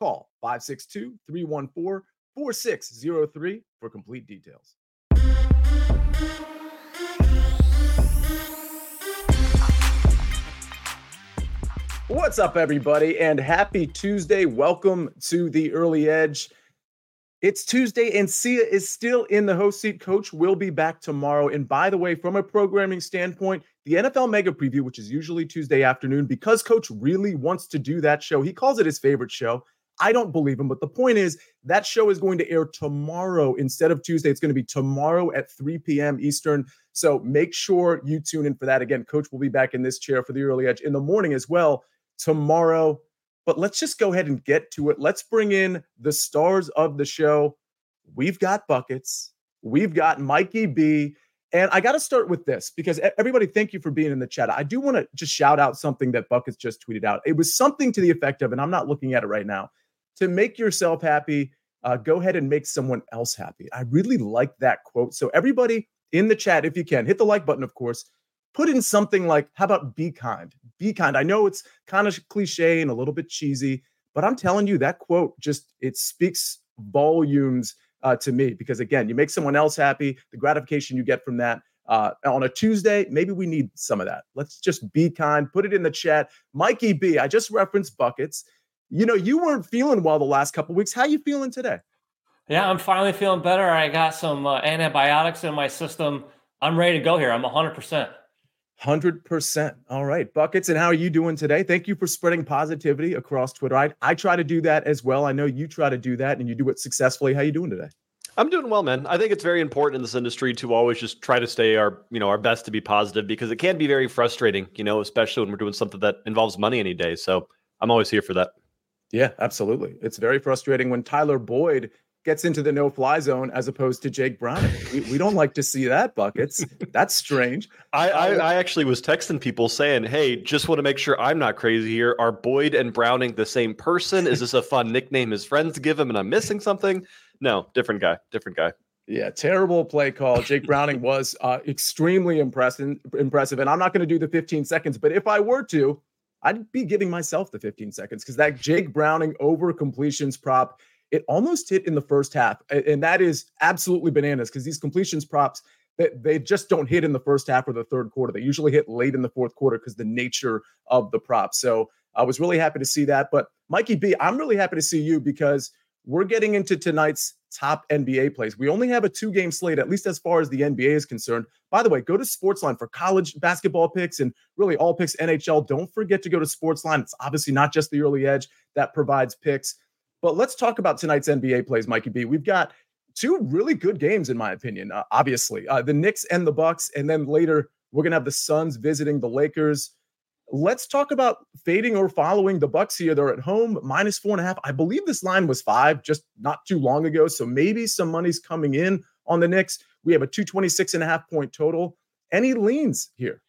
Call 562-314-4603 for complete details. What's up, everybody, and happy Tuesday. Welcome to the Early Edge. It's Tuesday, and Sia is still in the host seat. Coach will be back tomorrow. And by the way, from a programming standpoint, the NFL Mega Preview, which is usually Tuesday afternoon, because Coach really wants to do that show, he calls it his favorite show. I don't believe him, but the point is that show is going to air tomorrow instead of Tuesday. It's going to be tomorrow at 3 p.m. Eastern. So make sure you tune in for that. Again, Coach will be back in this chair for the early edge in the morning as well tomorrow but let's just go ahead and get to it. Let's bring in the stars of the show. We've got buckets. We've got Mikey B. And I got to start with this because everybody, thank you for being in the chat. I do want to just shout out something that Buckets just tweeted out. It was something to the effect of, and I'm not looking at it right now, to make yourself happy, uh, go ahead and make someone else happy. I really like that quote. So, everybody in the chat, if you can, hit the like button, of course put in something like, how about be kind? Be kind. I know it's kind of cliche and a little bit cheesy, but I'm telling you, that quote just it speaks volumes uh, to me because again, you make someone else happy, the gratification you get from that. Uh, on a Tuesday, maybe we need some of that. Let's just be kind. Put it in the chat. Mikey B, I just referenced buckets. You know, you weren't feeling well the last couple weeks. How you feeling today? Yeah, I'm finally feeling better. I got some uh, antibiotics in my system. I'm ready to go here. I'm 100%. 100%. All right. Buckets, and how are you doing today? Thank you for spreading positivity across Twitter. I, I try to do that as well. I know you try to do that and you do it successfully. How you doing today? I'm doing well, man. I think it's very important in this industry to always just try to stay our, you know, our best to be positive because it can be very frustrating, you know, especially when we're doing something that involves money any day. So I'm always here for that. Yeah, absolutely. It's very frustrating when Tyler Boyd gets into the no fly zone as opposed to Jake Browning. We, we don't like to see that, buckets. That's strange. I, I, I, actually was texting people saying, hey, just want to make sure I'm not crazy here. Are Boyd and Browning the same person? Is this a fun nickname his friends give him and I'm missing something? No, different guy, different guy. Yeah, terrible play call. Jake Browning was uh, extremely impressive, impressive. And I'm not going to do the 15 seconds, but if I were to, I'd be giving myself the 15 seconds because that Jake Browning over completions prop it almost hit in the first half. And that is absolutely bananas because these completions props, they, just don't hit in the first half or the third quarter. They usually hit late in the fourth quarter because the nature of the prop. So I was really happy to see that. But Mikey B, I'm really happy to see you because we're getting into tonight's top NBA plays. We only have a two game slate, at least as far as the NBA is concerned. By the way, go to Sportsline for college basketball picks and really all picks NHL. Don't forget to go to Sportsline. It's obviously not just the early edge that provides picks. But let's talk about tonight's NBA plays, Mikey B. We've got two really good games, in my opinion. Uh, obviously, uh, the Knicks and the Bucks, and then later we're gonna have the Suns visiting the Lakers. Let's talk about fading or following the Bucks here. They're at home, minus four and a half. I believe this line was five just not too long ago. So maybe some money's coming in on the Knicks. We have a 226 and a half point total. Any leans here?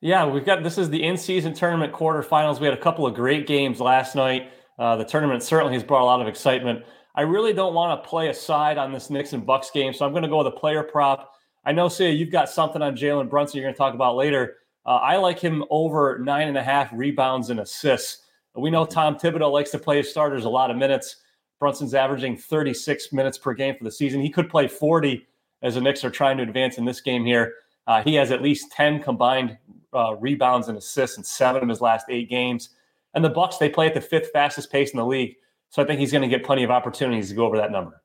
Yeah, we've got this is the in-season tournament quarterfinals. We had a couple of great games last night. Uh, the tournament certainly has brought a lot of excitement. I really don't want to play a side on this Knicks and Bucks game, so I'm going to go with a player prop. I know, Sia, you've got something on Jalen Brunson you're going to talk about later. Uh, I like him over nine and a half rebounds and assists. We know Tom Thibodeau likes to play his starters a lot of minutes. Brunson's averaging 36 minutes per game for the season. He could play 40 as the Knicks are trying to advance in this game here. Uh, he has at least 10 combined uh, rebounds and assists in seven of his last eight games. And the Bucks, they play at the fifth fastest pace in the league. So I think he's going to get plenty of opportunities to go over that number.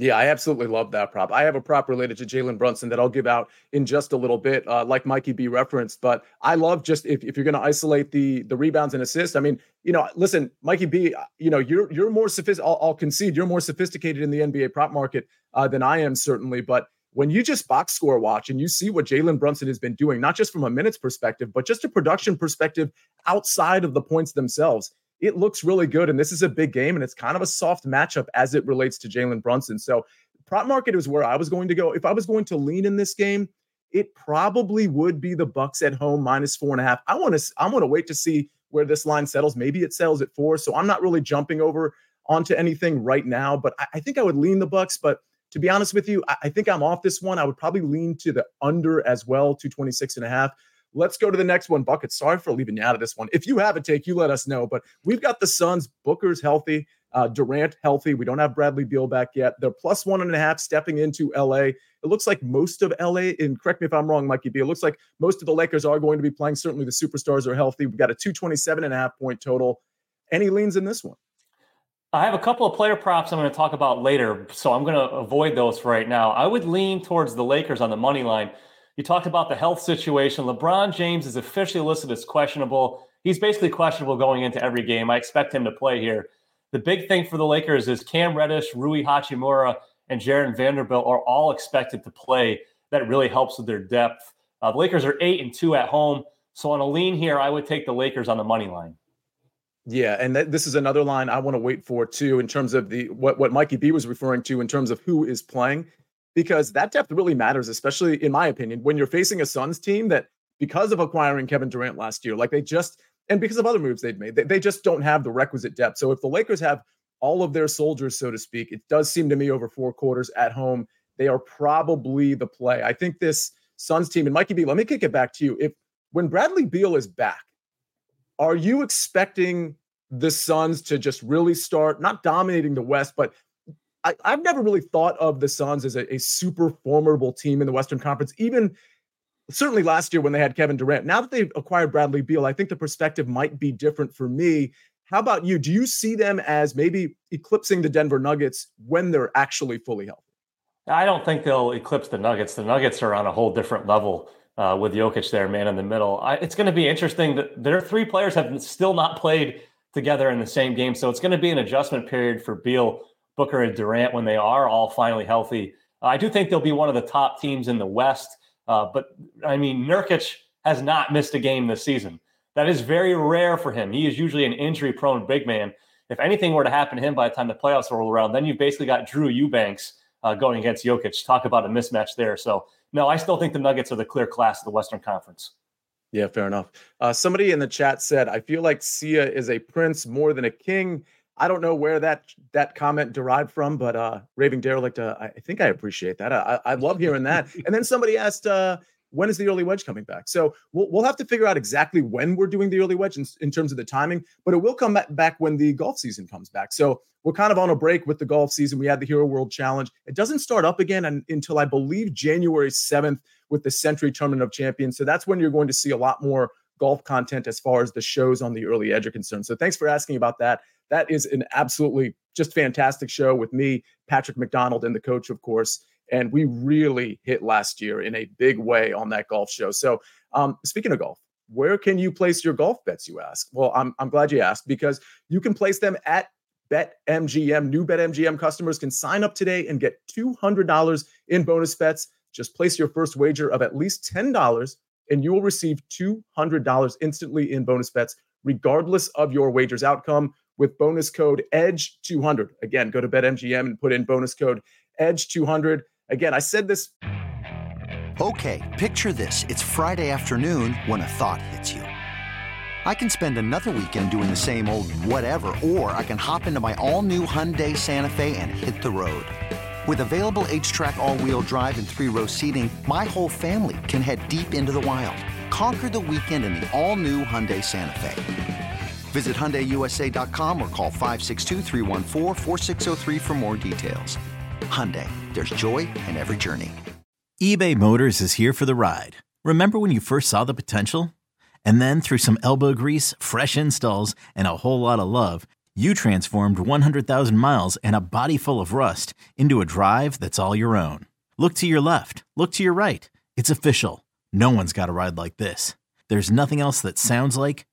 Yeah, I absolutely love that prop. I have a prop related to Jalen Brunson that I'll give out in just a little bit, uh, like Mikey B referenced. But I love just if, if you're going to isolate the the rebounds and assists. I mean, you know, listen, Mikey B, uh, you know, you're you're more sophisticated. I'll, I'll, concede you're more sophisticated in the NBA prop market uh, than I am certainly. But when you just box score watch and you see what Jalen Brunson has been doing, not just from a minutes perspective, but just a production perspective outside of the points themselves, it looks really good. And this is a big game, and it's kind of a soft matchup as it relates to Jalen Brunson. So, prop market is where I was going to go. If I was going to lean in this game, it probably would be the Bucks at home minus four and a half. I want to I want to wait to see where this line settles. Maybe it sells at four. So I'm not really jumping over onto anything right now, but I, I think I would lean the Bucks. But to be honest with you, I, I think I'm off this one. I would probably lean to the under as well, 226 and a half. Let's go to the next one. Bucket, sorry for leaving you out of this one. If you have a take, you let us know. But we've got the Suns. Booker's healthy. Uh, Durant healthy. We don't have Bradley Beal back yet. They're plus one and a half stepping into LA. It looks like most of LA, and correct me if I'm wrong, Mikey B, it looks like most of the Lakers are going to be playing. Certainly the superstars are healthy. We've got a 227 and a half point total. Any leans in this one? I have a couple of player props I'm going to talk about later, so I'm going to avoid those right now. I would lean towards the Lakers on the money line. You talked about the health situation. LeBron James is officially listed as questionable. He's basically questionable going into every game. I expect him to play here. The big thing for the Lakers is Cam Reddish, Rui Hachimura, and Jarred Vanderbilt are all expected to play. That really helps with their depth. Uh, the Lakers are eight and two at home. So on a lean here, I would take the Lakers on the money line. Yeah, and th- this is another line I want to wait for too, in terms of the what what Mikey B was referring to in terms of who is playing because that depth really matters, especially in my opinion, when you're facing a Suns team that, because of acquiring Kevin Durant last year, like they just, and because of other moves they've made, they, they just don't have the requisite depth. So if the Lakers have all of their soldiers, so to speak, it does seem to me over four quarters at home, they are probably the play. I think this Suns team, and Mikey B, let me kick it back to you. If when Bradley Beal is back, are you expecting the Suns to just really start not dominating the West, but I, have never really thought of the Suns as a, a, super formidable team in the Western Conference, even certainly last year when they had Kevin Durant. Now that they've acquired Bradley Beal, I think the perspective might be different for me. How about you? Do you see them as maybe eclipsing the Denver Nuggets when they're actually fully healthy? I don't think they'll eclipse the Nuggets. The Nuggets are on a whole different level uh, with Jokic there, man, in the middle. I, it's going to be interesting that their three players have still not played together in the same game. So it's going to be an adjustment period for Beal Booker and Durant when they are all finally healthy. I do think they'll be one of the top teams in the West. Uh, but I mean, Nurkic has not missed a game this season. That is very rare for him. He is usually an injury prone big man. If anything were to happen to him by the time the playoffs roll around, then you've basically got Drew Eubanks uh, going against Jokic. Talk about a mismatch there. So, no, I still think the Nuggets are the clear class of the Western Conference. Yeah, fair enough. Uh, somebody in the chat said, I feel like Sia is a prince more than a king. I don't know where that that comment derived from, but uh, Raving Derelict, uh, I think I appreciate that. I, I love hearing that. and then somebody asked, uh, when is the early wedge coming back? So we'll, we'll have to figure out exactly when we're doing the early wedge in, in terms of the timing, but it will come back when the golf season comes back. So we're kind of on a break with the golf season. We had the Hero World Challenge. It doesn't start up again until I believe January 7th with the Sentry Tournament of Champions. So that's when you're going to see a lot more golf content as far as the shows on the early edge are concerned. So thanks for asking about that. That is an absolutely just fantastic show with me, Patrick McDonald, and the coach, of course. And we really hit last year in a big way on that golf show. So um, speaking of golf, where can you place your golf bets, you ask? Well, I'm, I'm glad you asked because you can place them at BetMGM. New BetMGM customers can sign up today and get $200 in bonus bets. Just place your first wager of at least $10 and you will receive $200 instantly in bonus bets, regardless of your wager's outcome, with bonus code EDGE200. Again, go to BetMGM and put in bonus code EDGE200. Again, I said this. Okay, picture this. It's Friday afternoon when a thought hits you. I can spend another weekend doing the same old whatever, or I can hop into my all new Hyundai Santa Fe and hit the road. With available HTRAC all-wheel drive and three-row seating, my whole family can head deep into the wild. Conquer the weekend in the all-new Hyundai Santa Fe. Visit HyundaiUSA.com or call 562 for more details. Hyundai, there's joy in every journey. eBay Motors is here for the ride. Remember when you first saw the potential? And then through some elbow grease, fresh installs, and a whole lot of love, You transformed 100,000 miles and a body full of rust into a drive that's all your own. Look to your left, look to your right. It's official. No one's got a ride like this. There's nothing else that sounds like,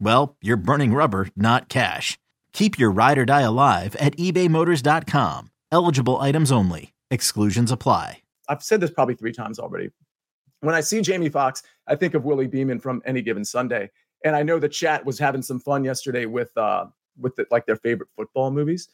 well, you're burning rubber, not cash. Keep your ride or die alive at ebaymotors.com. Eligible items only. Exclusions apply. I've said this probably three times already. When I see Jamie Foxx, I think of Willie Beamen from Any Given Sunday, and I know the chat was having some fun yesterday with uh with the, like their favorite football movies.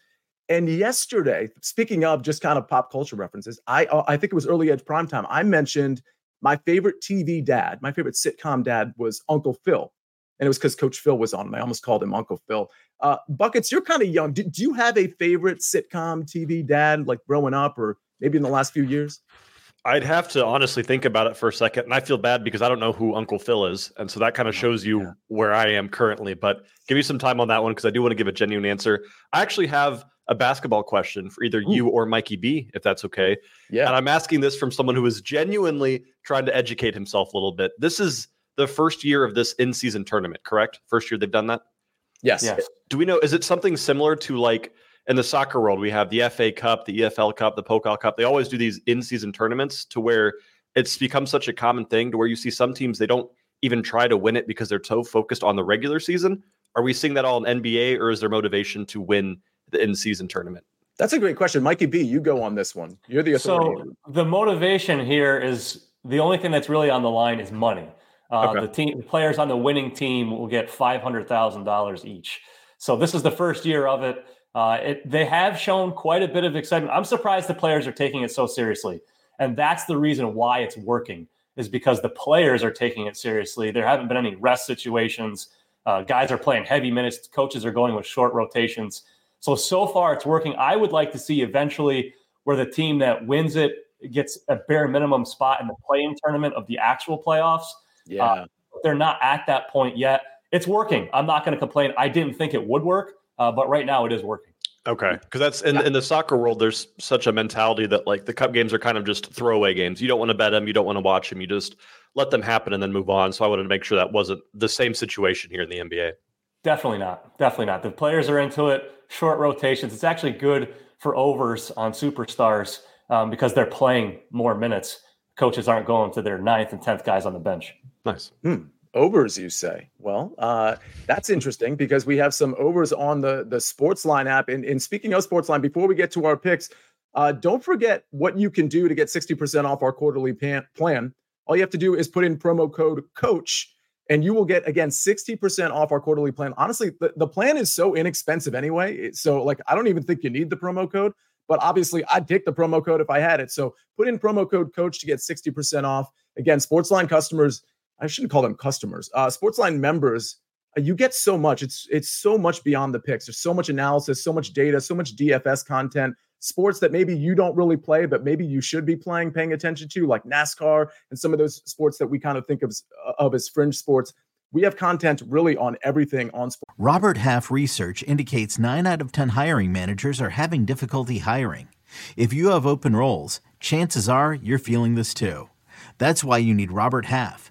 And yesterday, speaking of just kind of pop culture references, I uh, I think it was early edge prime time. I mentioned my favorite TV dad, my favorite sitcom dad was Uncle Phil, and it was because Coach Phil was on, and I almost called him Uncle Phil. Uh, Buckets, you're kind of young. Do, do you have a favorite sitcom TV dad, like growing up, or maybe in the last few years? I'd have to honestly think about it for a second, and I feel bad because I don't know who Uncle Phil is, and so that kind of shows you Yeah. where I am currently. But give me some time on that one because I do want to give a genuine answer. I actually have a basketball question for either you or Mikey B, if that's okay. Yeah, And I'm asking this from someone who is genuinely trying to educate himself a little bit. This is the first year of this in-season tournament, correct? First year they've done that. yes, Yes. Do we know? Is it something similar to like in the soccer world? We have the FA Cup, the EFL Cup, the Pokal Cup. They always do these in-season tournaments to where it's become such a common thing to where you see some teams they don't even try to win it because they're so focused on the regular season. Are we seeing that all in NBA, or is there motivation to win the in-season tournament? That's a great question, Mikey B. You go on this one. You're the authority. So the motivation here is the only thing that's really on the line is money. Uh, Okay. The team, the players on the winning team will get five hundred thousand dollars each. So this is the first year of it. Uh, it. They have shown quite a bit of excitement. I'm surprised the players are taking it so seriously, and that's the reason why it's working. Is because the players are taking it seriously. There haven't been any rest situations. Uh, guys are play-in heavy minutes. Coaches are going with short rotations. So so far it's working. I would like to see eventually where the team that wins it gets a bare minimum spot in the playing tournament of the actual playoffs. Yeah, But they're not at that point yet. It's working. I'm not going to complain. I didn't think it would work, uh, but right now it is working. Okay, because that's in in the soccer world. There's such a mentality that like the cup games are kind of just throwaway games. You don't want to bet them, you don't want to watch them. You just let them happen and then move on. So I wanted to make sure that wasn't the same situation here in the NBA. Definitely not. Definitely not. The players are into it. Short rotations. It's actually good for overs on superstars um, because they're playing more minutes. Coaches aren't going to their ninth and tenth guys on the bench. Nice. Hmm. overs, you say? Well, uh, that's interesting because we have some overs on the the Sportsline app. And, and speaking of Sportsline, before we get to our picks, uh, don't forget what you can do to get 60% off our quarterly pan- plan. All you have to do is put in promo code COACH and you will get again 60% off our quarterly plan. Honestly, the, the plan is so inexpensive anyway. So, like, I don't even think you need the promo code, but obviously, I'd take the promo code if I had it. So, put in promo code COACH to get 60% off. Again, Sportsline customers, I shouldn't call them customers, uh, Sportsline members. uh, You get so much. It's it's so much beyond the picks. There's so much analysis, so much data, so much DFS content, sports that maybe you don't really play, but maybe you should be playing, paying attention to, like NASCAR and some of those sports that we kind of think of, as- of as fringe sports. We have content really on everything on sports. Robert Half research indicates 9 out of 10 hiring managers are having difficulty hiring. If you have open roles, chances are you're feeling this too. That's why you need Robert Half.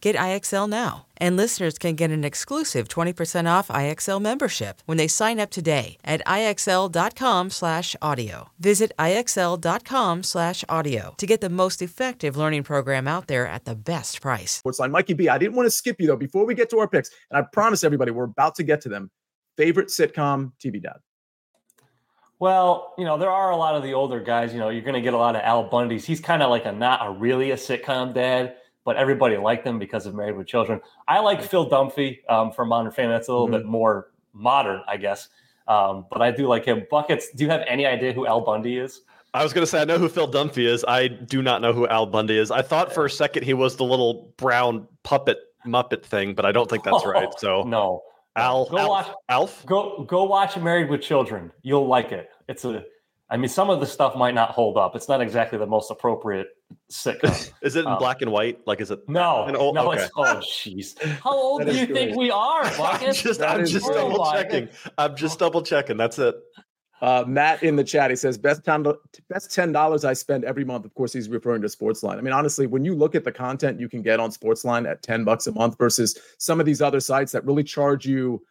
Get IXL now. And listeners can get an exclusive 20% off IXL membership when they sign up today at IXL.com/audio. Visit IXL.com/audio to get the most effective learning program out there at the best price. Sportsline, Mikey B. I didn't want to skip you though. Before we get to our picks, and I promise everybody we're about to get to them. Favorite sitcom TV dad. Well, you know, there are a lot of the older guys. You know, you're going to get a lot of Al Bundy's. He's kind of like a not a really a sitcom dad but everybody liked them because of Married with Children. I like Phil Dunphy um, from Modern Family. That's a little mm-hmm. bit more modern, I guess. Um, but I do like him. Buckets, do you have any idea who Al Bundy is? I was going to say, I know who Phil Dunphy is. I do not know who Al Bundy is. I thought for a second he was the little brown puppet Muppet thing, but I don't think that's right. So no, Al, go Alf, watch Alf. Go go watch Married with Children. You'll like it. It's a I mean, some of the stuff might not hold up. It's not exactly the most appropriate sitcom. is it in um, black and white? Like, is it? No, old, no. Okay. It's, oh, jeez. How old do you great. think we are, I'm just, I'm just double checking. I'm just double checking. That's it. Uh, Matt in the chat, he says best ten best ten dollars I spend every month. Of course, he's referring to Sportsline. I mean, honestly, when you look at the content you can get on Sportsline at ten bucks a month versus some of these other sites that really charge you.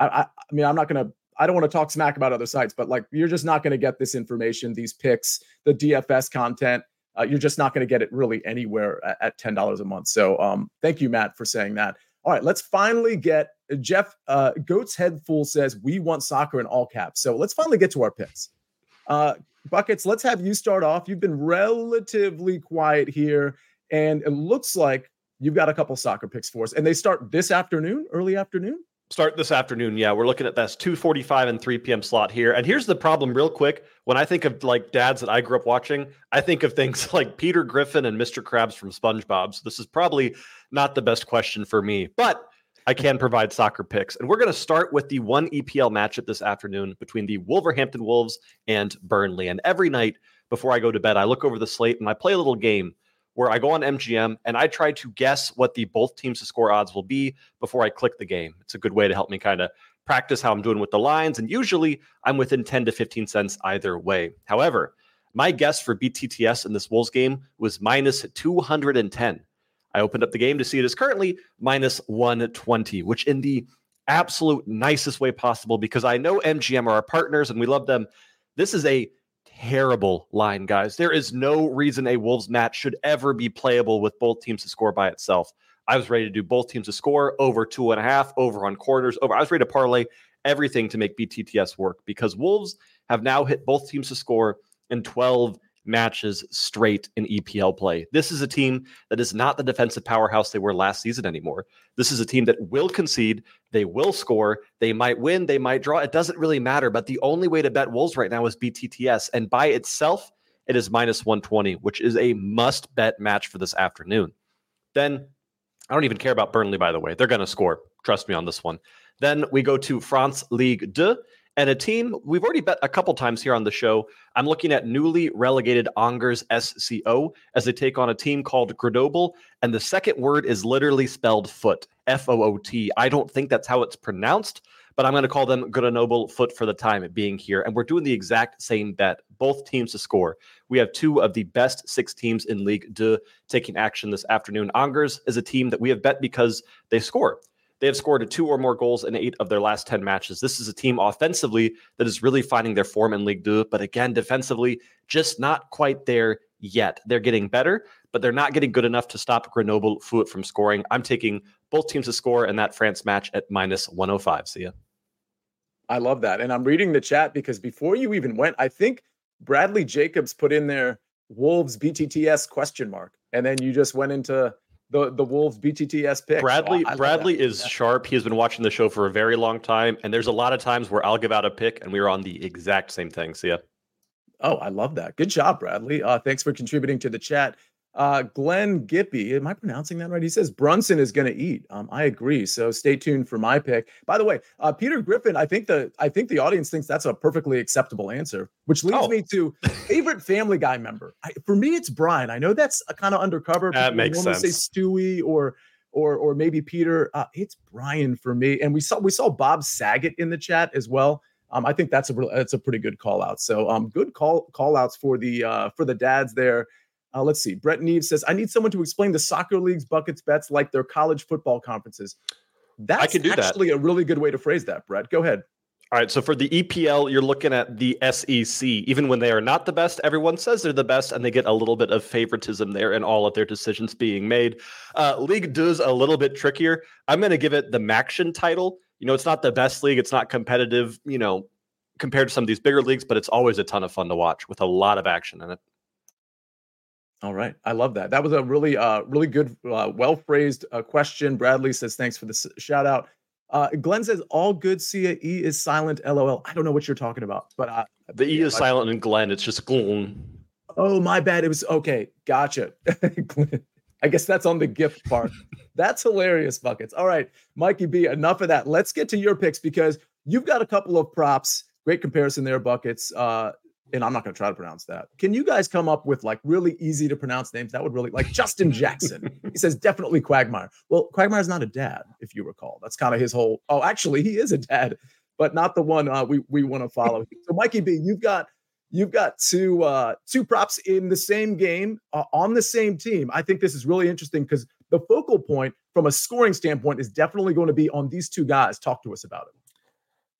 I, I, I mean, I'm not going to I don't want to talk smack about other sites, but like you're just not going to get this information, these picks, the DFS content. Uh, you're just not going to get it really anywhere at, at ten dollars a month. So, um, thank you, Matt, for saying that. All right, let's finally get Jeff uh, Goat's Head Fool says we want soccer in all caps. So let's finally get to our picks. Uh, Buckets, let's have you start off. You've been relatively quiet here, and it looks like you've got a couple soccer picks for us, and they start this afternoon, early afternoon start this afternoon. Yeah, we're looking at this 2:45 and 3 p.m. slot here. And here's the problem, real quick. When I think of like dads that I grew up watching, I think of things like Peter Griffin and Mr. Krabs from SpongeBob. So this is probably not the best question for me, but I can provide soccer picks. And we're going to start with the one EPL matchup this afternoon between the Wolverhampton Wolves and Burnley. And every night before I go to bed, I look over the slate and I play a little game where I go on MGM and I try to guess what the both teams to score odds will be before I click the game. It's a good way to help me kind of practice how I'm doing with the lines. And usually I'm within 10 to 15 cents either way. However, my guess for BTTS in this Wolves game was minus 210. I opened up the game to see it is currently minus 120, which in the absolute nicest way possible because I know MGM are our partners and we love them. This is a terrible line, guys. There is no reason a Wolves match should ever be playable with both teams to score by itself. I was ready to do both teams to score over two and a half, over on quarters, over. I was ready to parlay everything to make BTTS work because Wolves have now hit both teams to score in 12 matches straight in EPL play. This is a team that is not the defensive powerhouse they were last season anymore. This is a team that will concede, they will score, they might win, they might draw. It doesn't really matter, but the only way to bet Wolves right now is BTTS and by itself it is minus 120, which is a must bet match for this afternoon. Then I don't even care about Burnley by the way. They're going to score. Trust me on this one. Then we go to France Ligue 2 and a team we've already bet a couple times here on the show. I'm looking at newly relegated Angers SCO as they take on a team called Grenoble. And the second word is literally spelled foot, F O O T. I don't think that's how it's pronounced, but I'm going to call them Grenoble foot for the time being here. And we're doing the exact same bet, both teams to score. We have two of the best six teams in League 2 taking action this afternoon. Angers is a team that we have bet because they score. They have scored two or more goals in eight of their last 10 matches. This is a team offensively that is really finding their form in League Two, but again, defensively, just not quite there yet. They're getting better, but they're not getting good enough to stop Grenoble Foot from scoring. I'm taking both teams to score in that France match at minus 105. See ya. I love that. And I'm reading the chat because before you even went, I think Bradley Jacobs put in there Wolves BTTS question mark. And then you just went into the the Wolves BTTS pick. Bradley so Bradley is yeah. sharp. He has been watching the show for a very long time, and there's a lot of times where I'll give out a pick, and we are on the exact same thing. See ya. Oh, I love that. Good job, Bradley. Uh, thanks for contributing to the chat. Uh, Glenn Gippy, am I pronouncing that right? He says Brunson is going to eat. Um, I agree. So stay tuned for my pick. By the way, uh, Peter Griffin, I think the I think the audience thinks that's a perfectly acceptable answer, which leads oh. me to favorite Family Guy member. I, for me, it's Brian. I know that's a kind of undercover. That People makes sense. Say Stewie or or or maybe Peter. Uh, it's Brian for me. And we saw we saw Bob Saget in the chat as well. Um, I think that's a that's a pretty good call out. So um, good call call outs for the uh, for the dads there. Uh, let's see. Brett Neve says, I need someone to explain the soccer league's buckets bets like their college football conferences. That's I can do actually that. a really good way to phrase that, Brett. Go ahead. All right. So for the EPL, you're looking at the SEC. Even when they are not the best, everyone says they're the best, and they get a little bit of favoritism there in all of their decisions being made. Uh, league does a little bit trickier. I'm going to give it the MACtion title. You know, it's not the best league, it's not competitive, you know, compared to some of these bigger leagues, but it's always a ton of fun to watch with a lot of action in it. All right, I love that. That was a really, uh, really good, uh, well phrased uh, question. Bradley says thanks for the s- shout out. Uh, Glenn says all good. Sia E is silent. LOL. I don't know what you're talking about, but uh, the E is silent in Glenn. It's just Glenn. Oh my bad. It was okay. Gotcha. I guess that's on the gift part. that's hilarious, buckets. All right, Mikey B. Enough of that. Let's get to your picks because you've got a couple of props. Great comparison there, buckets. Uh, and I'm not going to try to pronounce that. Can you guys come up with like really easy to pronounce names? That would really like Justin Jackson. he says definitely Quagmire. Well, Quagmire's not a dad, if you recall. That's kind of his whole. Oh, actually, he is a dad, but not the one uh, we we want to follow. so, Mikey B, you've got you've got two uh, two props in the same game uh, on the same team. I think this is really interesting because the focal point from a scoring standpoint is definitely going to be on these two guys. Talk to us about it.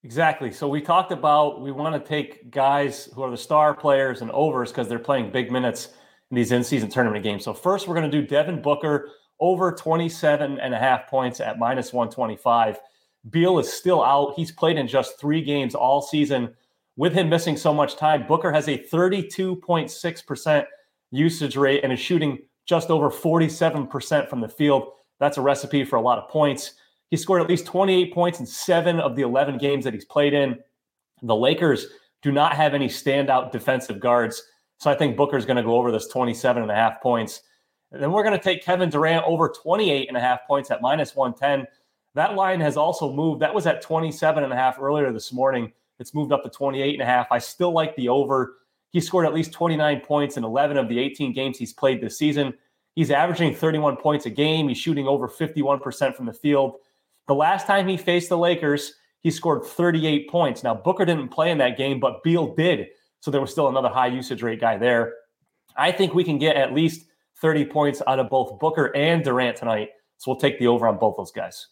Exactly. So we talked about we want to take guys who are the star players and overs because they're playing big minutes in these in-season tournament games. So first we're going to do Devin Booker over 27 and a half points at minus 125. Beal is still out. He's played in just three games all season. With him missing so much time, Booker has a 32.6% usage rate and is shooting just over 47% from the field. That's a recipe for a lot of points. He scored at least 28 points in seven of the 11 games that he's played in. The Lakers do not have any standout defensive guards. So I think Booker's going to go over this 27 and a half points. And then we're going to take Kevin Durant over 28 and a half points at minus 110. That line has also moved. That was at 27 and a half earlier this morning. It's moved up to 28 and a half. I still like the over. He scored at least 29 points in 11 of the 18 games he's played this season. He's averaging 31 points a game. He's shooting over 51% from the field. The last time he faced the Lakers, he scored 38 points. Now, Booker didn't play in that game, but Beal did. So there was still another high usage rate guy there. I think we can get at least 30 points out of both Booker and Durant tonight. So we'll take the over on both those guys.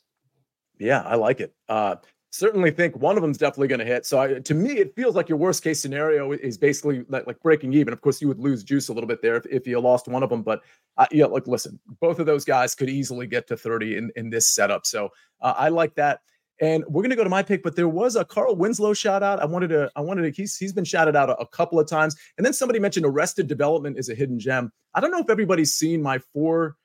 Yeah, I like it. Uh, certainly think one of them's definitely going to hit. So I, to me, it feels like your worst case scenario is basically like, like, breaking even. Of course, you would lose juice a little bit there if, if you lost one of them. But uh, yeah, like listen, both of those guys could easily get to 30 in, in this setup. So uh, I like that. And we're going to go to my pick, but there was a Carl Winslow shout out. I wanted to, I wanted to, he's, he's been shouted out a, a couple of times. And then somebody mentioned Arrested Development is a hidden gem. I don't know if everybody's seen my four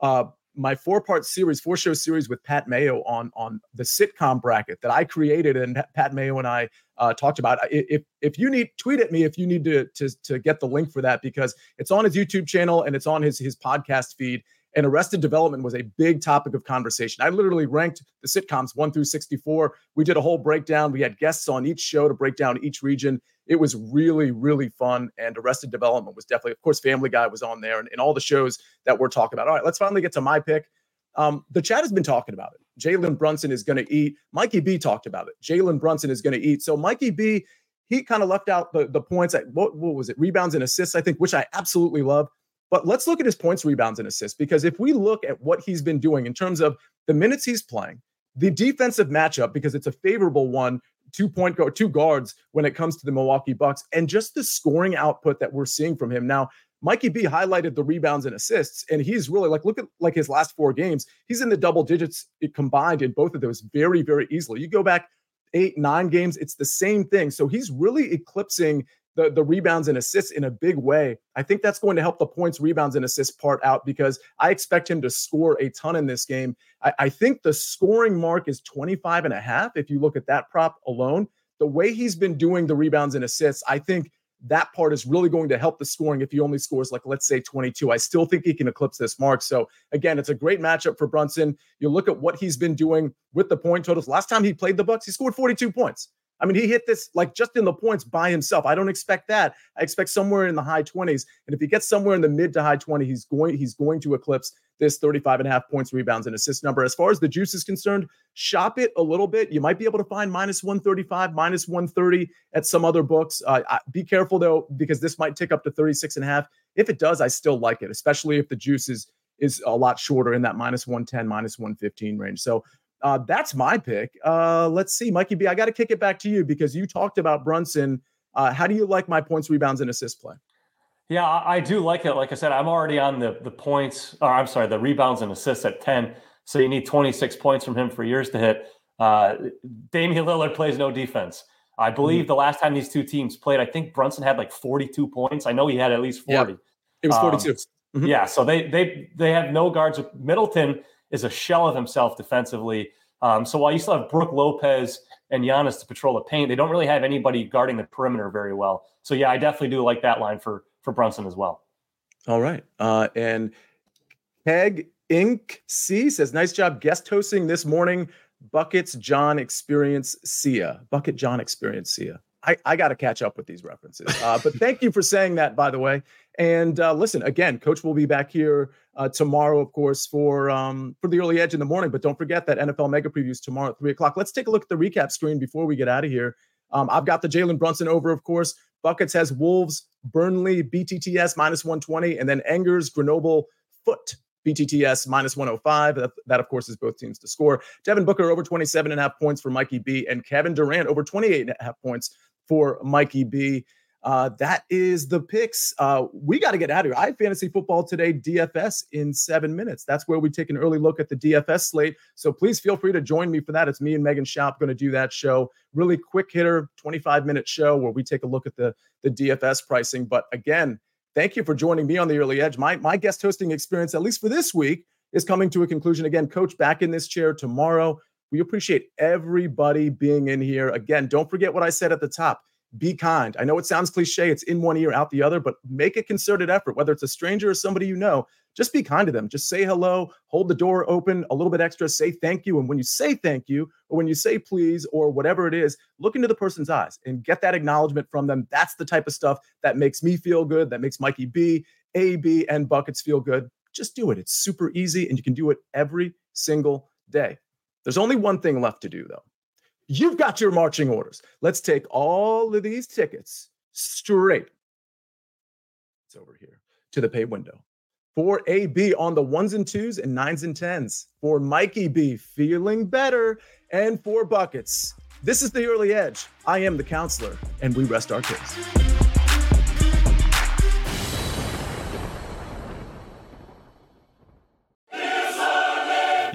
uh, my four part series, four show series with Pat Mayo on on the sitcom bracket that I created and Pat Mayo and I uh, talked about. If if you need tweet at me if you need to to to get the link for that because it's on his YouTube channel and it's on his his podcast feed. And Arrested Development was a big topic of conversation. I literally ranked the sitcoms one through 64. We did a whole breakdown. We had guests on each show to break down each region. It was really, really fun. And Arrested Development was definitely, of course, Family Guy was on there and, and all the shows that we're talking about. All right, let's finally get to my pick. Um, the chat has been talking about it. Jalen Brunson is going to eat. Mikey B talked about it. Jalen Brunson is going to eat. So Mikey B, he kind of left out the, the points at what, what was it? Rebounds and assists, I think, which I absolutely love. But let's look at his points, rebounds, and assists because if we look at what he's been doing in terms of the minutes he's playing, the defensive matchup, because it's a favorable one two point guard, two guards when it comes to the Milwaukee Bucks, and just the scoring output that we're seeing from him now. Mikey B highlighted the rebounds and assists, and he's really like look at like his last four games. He's in the double digits combined in both of those very very easily. You go back eight nine games, it's the same thing. So he's really eclipsing the, the rebounds and assists in a big way. I think that's going to help the points, rebounds, and assists part out because I expect him to score a ton in this game. I, I think the scoring mark is 25 and a half. If you look at that prop alone, the way he's been doing the rebounds and assists, I think that part is really going to help the scoring if he only scores like let's say 22. I still think he can eclipse this mark. So again, it's a great matchup for Brunson. You look at what he's been doing with the point totals. Last time he played the Bucks, he scored 42 points. I mean, he hit this like just in the points by himself. I don't expect that. I expect somewhere in the high 20s. And if he gets somewhere in the mid to high 20, he's going he's going to eclipse this 35 and a half points, rebounds, and assist number. As far as the juice is concerned, shop it a little bit. You might be able to find minus 135, minus 130 at some other books. Uh, be careful though, because this might tick up to 36 and a half. If it does, I still like it, especially if the juice is is a lot shorter in that minus 110, minus 115 range. So uh, that's my pick. Uh, let's see, Mikey B. I got to kick it back to you because you talked about Brunson. Uh, how do you like my points, rebounds, and assist play? Yeah, I, I do like it. Like I said, I'm already on the the points, or I'm sorry, the rebounds and assists at 10. So you need 26 points from him for years to hit. Uh, Damian Lillard plays no defense. I believe mm-hmm. the last time these two teams played, I think Brunson had like 42 points. I know he had at least 40. Yeah, it was 42. Um, mm-hmm. Yeah, so they they they have no guards. Middleton is a shell of himself defensively. Um, so while you still have Brook Lopez and Giannis to patrol the paint, they don't really have anybody guarding the perimeter very well. So yeah, I definitely do like that line for for Brunson as well. All right, uh, and Peg Inc. C says, "Nice job guest hosting this morning." Buckets Jon Experience Sia. Bucket Jon Experience Sia. I, I got to catch up with these references. Uh, but thank you for saying that, by the way. And uh, listen, again, Coach will be back here uh, tomorrow, of course, for um, for the early edge in the morning. But don't forget that NFL Mega Previews tomorrow at three o'clock. Let's take a look at the recap screen before we get out of here. Um, I've got the Jalen Brunson over, of course. Buckets has Wolves, Burnley, BTTS minus 120, and then Angers, Grenoble, Foot, BTTS minus 105. That, that, of course, is both teams to score. Devin Booker over 27 and a half points for Mikey B, and Kevin Durant over 28 and a half points for Mikey B. Uh, that is the picks. Uh, we got to get out of here. I have fantasy football today, DFS in seven minutes. That's where we take an early look at the DFS slate. So please feel free to join me for that. It's me and Megan Schaub going to do that show. Really quick hitter, 25 minute show where we take a look at the, the DFS pricing. But again, thank you for joining me on the early edge. My, my guest hosting experience, at least for this week, is coming to a conclusion. Again, coach back in this chair tomorrow. We appreciate everybody being in here. Again, don't forget what I said at the top. Be kind. I know it sounds cliche, it's in one ear, out the other, but make a concerted effort, whether it's a stranger or somebody you know, just be kind to them. Just say hello, hold the door open a little bit extra, say thank you. And when you say thank you, or when you say please, or whatever it is, look into the person's eyes and get that acknowledgement from them. That's the type of stuff that makes me feel good, that makes Mikey B, AB, and Buckets feel good. Just do it. It's super easy, and you can do it every single day. There's only one thing left to do, though. You've got your marching orders. Let's take all of these tickets straight. It's over here to the pay window. For AB on the ones and twos and nines and tens. For Mikey B feeling better. And for buckets. This is the early edge. I am the counselor, and we rest our case.